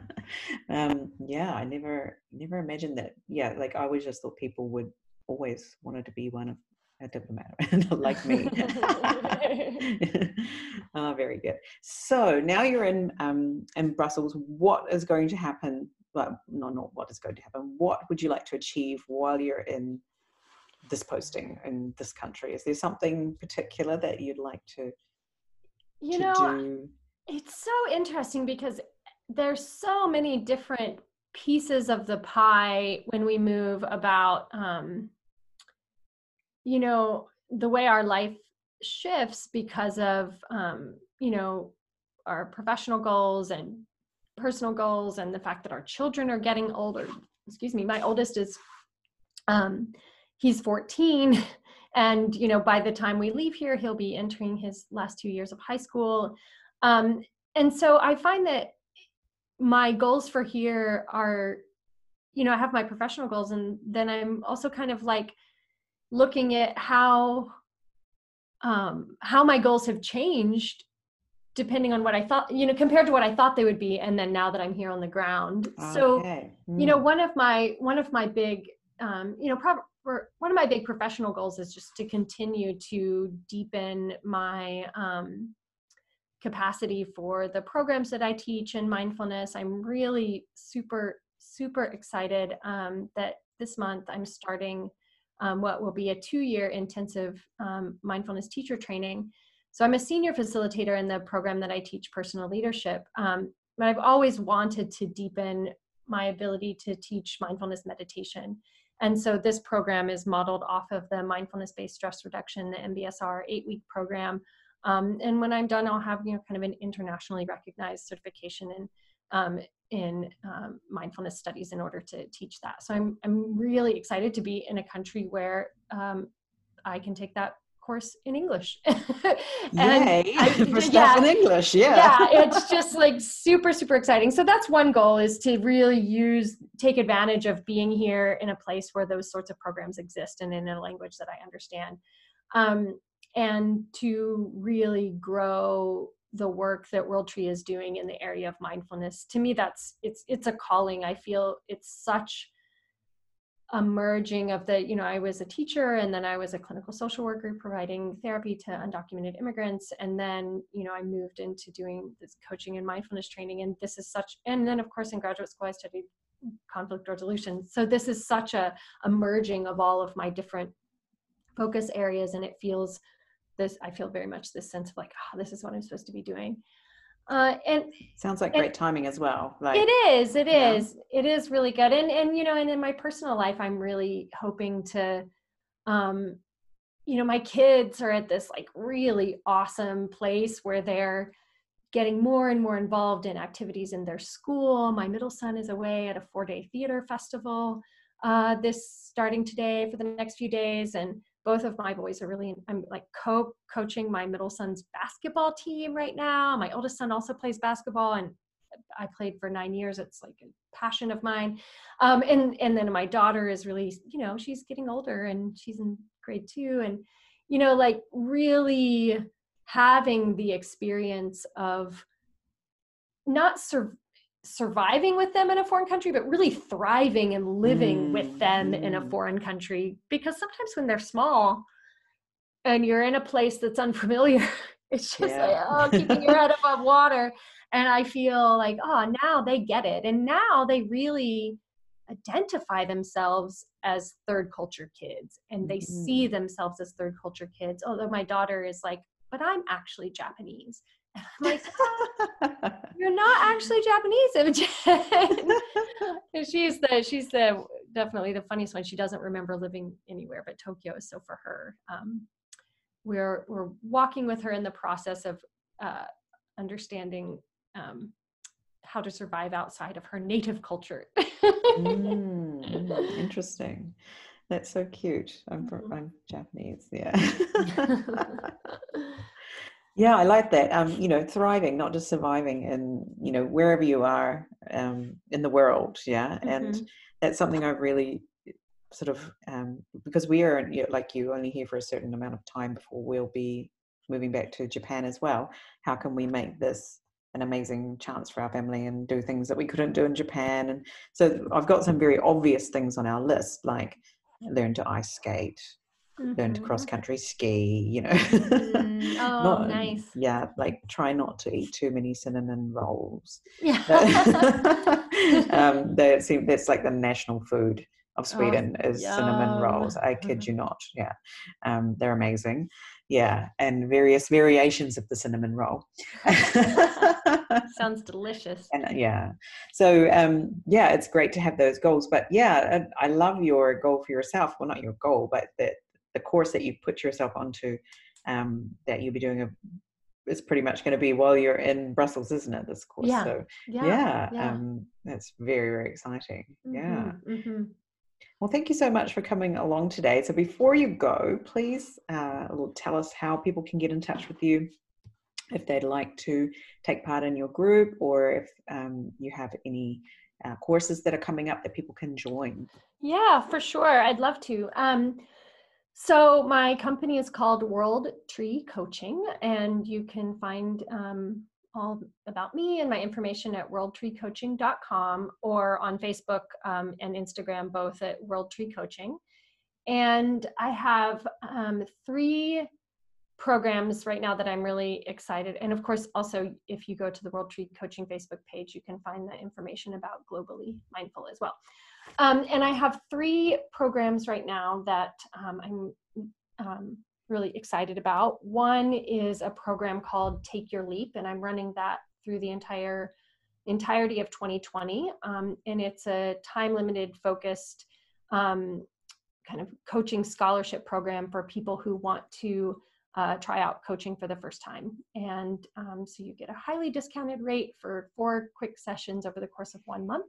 um, yeah, I never never imagined that. Yeah, like I always just thought people would always wanted to be one of a diplomat like me. oh, very good. So now you're in um, in Brussels. What is going to happen? Well, no, not what is going to happen. What would you like to achieve while you're in this posting in this country? Is there something particular that you'd like to? You to know, do? it's so interesting because there's so many different pieces of the pie when we move about um, you know the way our life shifts because of um, you know our professional goals and personal goals and the fact that our children are getting older. Excuse me my oldest is um, he's 14 and you know by the time we leave here he'll be entering his last two years of high school. Um, and so i find that my goals for here are you know i have my professional goals and then i'm also kind of like looking at how um how my goals have changed depending on what i thought you know compared to what i thought they would be and then now that i'm here on the ground okay. so mm. you know hmm. one of my one of my big um you know probably one of my big professional goals is just to continue to deepen my um capacity for the programs that I teach in mindfulness. I'm really super, super excited um, that this month I'm starting um, what will be a two year intensive um, mindfulness teacher training. So I'm a senior facilitator in the program that I teach personal leadership. Um, but I've always wanted to deepen my ability to teach mindfulness meditation. And so this program is modeled off of the mindfulness based stress reduction, the MBSR eight week program um, and when I'm done, I'll have you know kind of an internationally recognized certification in um, in um, mindfulness studies in order to teach that. So I'm I'm really excited to be in a country where um, I can take that course in English. Yay! I, yeah, in English, yeah. yeah, it's just like super, super exciting. So that's one goal is to really use, take advantage of being here in a place where those sorts of programs exist and in a language that I understand. Um, and to really grow the work that World Tree is doing in the area of mindfulness. To me, that's it's it's a calling. I feel it's such a merging of the, you know, I was a teacher and then I was a clinical social worker providing therapy to undocumented immigrants. And then, you know, I moved into doing this coaching and mindfulness training. And this is such, and then of course in graduate school, I studied conflict resolution. So this is such a, a merging of all of my different focus areas. And it feels this, I feel very much this sense of like, oh, this is what I'm supposed to be doing. Uh, and sounds like great timing as well. Like it is, it yeah. is, it is really good. And and you know, and in my personal life, I'm really hoping to, um, you know, my kids are at this like really awesome place where they're getting more and more involved in activities in their school. My middle son is away at a four day theater festival uh, this starting today for the next few days, and both of my boys are really i'm like co-coaching my middle son's basketball team right now. My oldest son also plays basketball and i played for nine years. It's like a passion of mine. Um, and and then my daughter is really you know she's getting older and she's in grade two and you know like really having the experience of not sur- surviving with them in a foreign country, but really thriving and living mm. with them in a mm. foreign country. Because sometimes when they're small and you're in a place that's unfamiliar, it's just yeah. like, oh, keeping your head above water. And I feel like, oh, now they get it. And now they really identify themselves as third culture kids and they mm-hmm. see themselves as third culture kids. Although my daughter is like, but I'm actually Japanese. Like, you're not actually Japanese, Imogen. she's the she's the definitely the funniest one. She doesn't remember living anywhere but Tokyo. So for her, um, we're we're walking with her in the process of uh, understanding um, how to survive outside of her native culture. mm, interesting. That's so cute. I'm mm-hmm. I'm Japanese. Yeah. Yeah, I like that. Um, you know, thriving, not just surviving, and you know, wherever you are um, in the world. Yeah, mm-hmm. and that's something I've really sort of um, because we are you know, like you only here for a certain amount of time before we'll be moving back to Japan as well. How can we make this an amazing chance for our family and do things that we couldn't do in Japan? And so I've got some very obvious things on our list, like learn to ice skate, mm-hmm. learn to cross country ski, you know. mm, oh, not, nice. Yeah, like try not to eat too many cinnamon rolls. Yeah. um, seem that's like the national food of oh, Sweden oh, is yum. cinnamon rolls. I kid mm-hmm. you not. Yeah, um, they're amazing. Yeah, and various variations of the cinnamon roll. Sounds delicious. And yeah, so um, yeah, it's great to have those goals. But yeah, I love your goal for yourself. Well, not your goal, but that the course that you put yourself onto um, that you'll be doing a is pretty much going to be while you're in Brussels, isn't it? This course. Yeah. So yeah, yeah, yeah. Um, that's very very exciting. Mm-hmm, yeah. Mm-hmm. Well, thank you so much for coming along today. So before you go, please uh, tell us how people can get in touch with you if they'd like to take part in your group or if um, you have any uh, courses that are coming up that people can join. Yeah, for sure. I'd love to. Um, so my company is called World Tree Coaching, and you can find um, all about me and my information at worldtreecoaching.com or on Facebook um, and Instagram, both at World Tree Coaching. And I have um, three programs right now that I'm really excited. And of course, also if you go to the World Tree Coaching Facebook page, you can find the information about Globally Mindful as well. Um, and I have three programs right now that um, I'm um, really excited about. One is a program called Take Your Leap, and I'm running that through the entire entirety of 2020. Um, and it's a time limited, focused um, kind of coaching scholarship program for people who want to uh, try out coaching for the first time. And um, so you get a highly discounted rate for four quick sessions over the course of one month.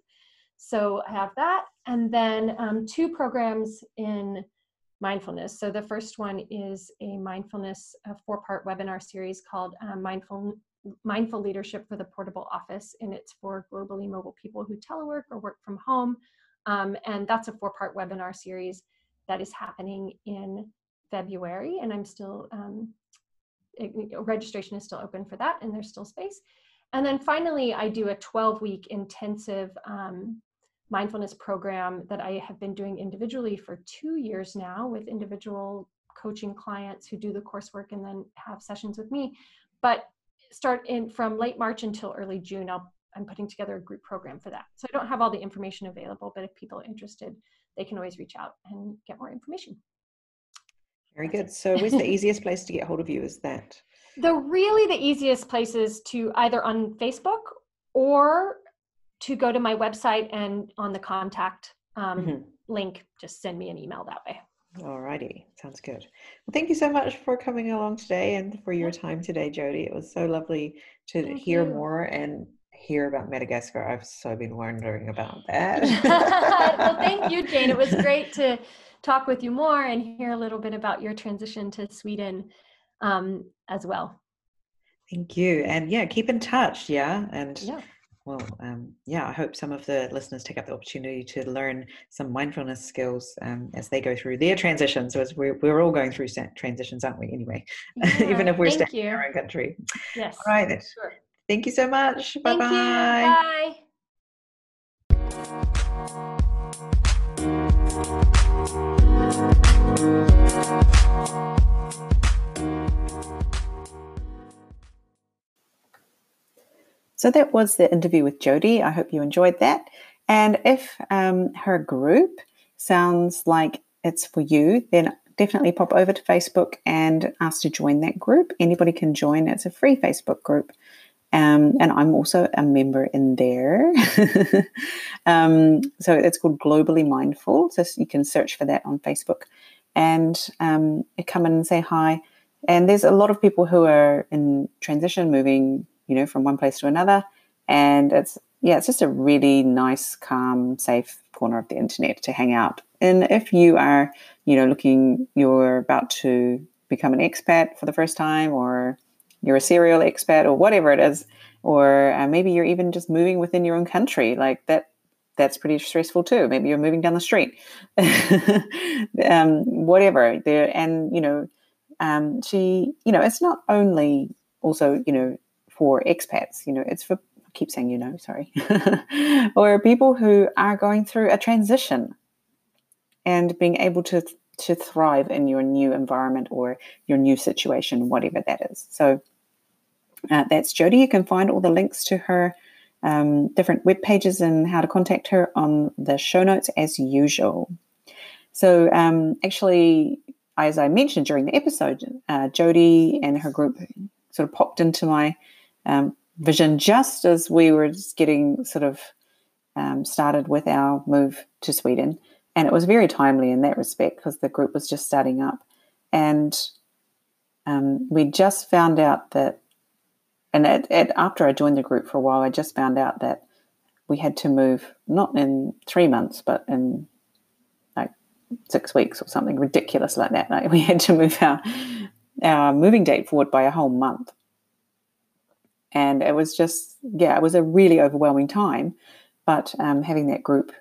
So I have that. And then um, two programs in mindfulness. So the first one is a mindfulness a four-part webinar series called uh, Mindful Mindful Leadership for the Portable Office, and it's for globally mobile people who telework or work from home. Um, and that's a four-part webinar series that is happening in February, and I'm still um, registration is still open for that, and there's still space. And then finally, I do a 12-week intensive um, mindfulness program that I have been doing individually for two years now with individual coaching clients who do the coursework and then have sessions with me. But start in from late March until early June, I'll, I'm putting together a group program for that. So I don't have all the information available, but if people are interested, they can always reach out and get more information. Very good. So where's the easiest place to get hold of you is that? The really the easiest place is to either on Facebook or to go to my website and on the contact um, mm-hmm. link, just send me an email that way. Alrighty, sounds good. Well, thank you so much for coming along today and for your time today, Jody. It was so lovely to thank hear you. more and hear about Madagascar. I've so been wondering about that. well, thank you, Jane. It was great to talk with you more and hear a little bit about your transition to Sweden um, as well. Thank you. And yeah, keep in touch. Yeah. And yeah well, um, yeah, I hope some of the listeners take up the opportunity to learn some mindfulness skills um, as they go through their transitions. As we're, we're all going through transitions, aren't we? Anyway, yeah, even if we're staying you. in our own country. Yes. All right. Sure. Thank you so much. Bye bye. Bye. So that was the interview with Jody. I hope you enjoyed that. And if um, her group sounds like it's for you, then definitely pop over to Facebook and ask to join that group. Anybody can join, it's a free Facebook group. Um, and I'm also a member in there. um, so it's called Globally Mindful. So you can search for that on Facebook and um, come in and say hi. And there's a lot of people who are in transition, moving you know, from one place to another. And it's, yeah, it's just a really nice, calm, safe corner of the internet to hang out. And if you are, you know, looking, you're about to become an expat for the first time, or you're a serial expat, or whatever it is, or uh, maybe you're even just moving within your own country, like that that's pretty stressful too. Maybe you're moving down the street, um, whatever. There and you know, um, she, you know, it's not only also you know for expats, you know, it's for, I keep saying, you know, sorry, or people who are going through a transition and being able to to thrive in your new environment or your new situation, whatever that is. So uh, that's Jody. You can find all the links to her um, different web pages and how to contact her on the show notes as usual. So um, actually, as I mentioned during the episode, uh, Jody and her group sort of popped into my um, vision just as we were getting sort of um, started with our move to Sweden. And it was very timely in that respect because the group was just starting up. And um, we just found out that, and after I joined the group for a while, I just found out that we had to move not in three months, but in like six weeks or something ridiculous like that. Like we had to move our our moving date forward by a whole month and it was just yeah it was a really overwhelming time but um, having that group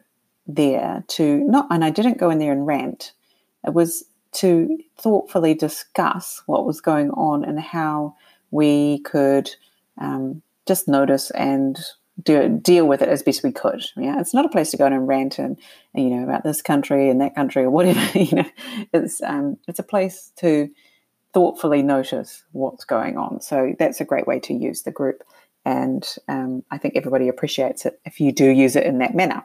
there to not and i didn't go in there and rant it was to thoughtfully discuss what was going on and how we could um, just notice and do, deal with it as best we could. Yeah, it's not a place to go in and rant and you know about this country and that country or whatever. You know, it's um, it's a place to thoughtfully notice what's going on. So that's a great way to use the group. And um, I think everybody appreciates it if you do use it in that manner.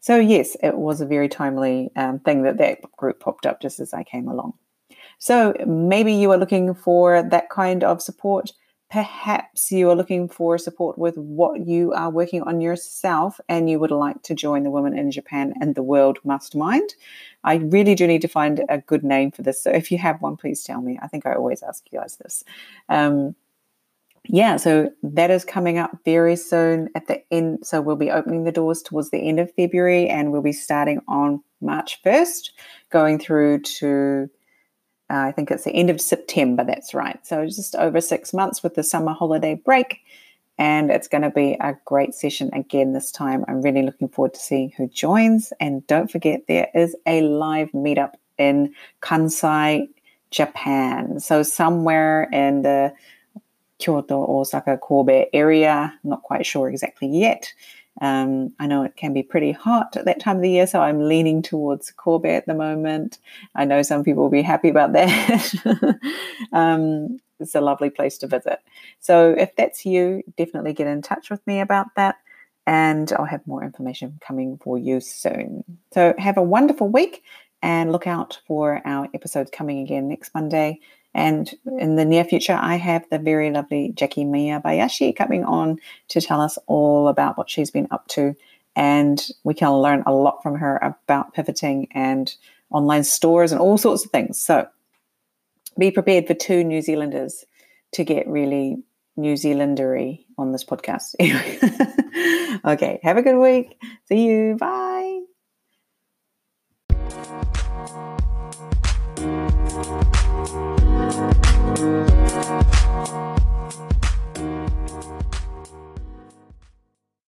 So, yes, it was a very timely um, thing that that group popped up just as I came along. So, maybe you are looking for that kind of support. Perhaps you are looking for support with what you are working on yourself and you would like to join the Women in Japan and the World Mastermind. I really do need to find a good name for this. So if you have one, please tell me. I think I always ask you guys this. Um, yeah, so that is coming up very soon at the end. So we'll be opening the doors towards the end of February and we'll be starting on March 1st, going through to uh, I think it's the end of September, that's right. So just over six months with the summer holiday break. And it's going to be a great session again this time. I'm really looking forward to seeing who joins. And don't forget, there is a live meetup in Kansai, Japan. So somewhere in the Kyoto, Osaka, Kobe area, not quite sure exactly yet. Um, I know it can be pretty hot at that time of the year, so I'm leaning towards Kobe at the moment. I know some people will be happy about that. um, it's a lovely place to visit. So if that's you, definitely get in touch with me about that, and I'll have more information coming for you soon. So have a wonderful week, and look out for our episodes coming again next Monday. And in the near future, I have the very lovely Jackie Miyabayashi coming on to tell us all about what she's been up to. And we can learn a lot from her about pivoting and online stores and all sorts of things. So be prepared for two New Zealanders to get really New Zealandery on this podcast. okay, have a good week. See you. Bye.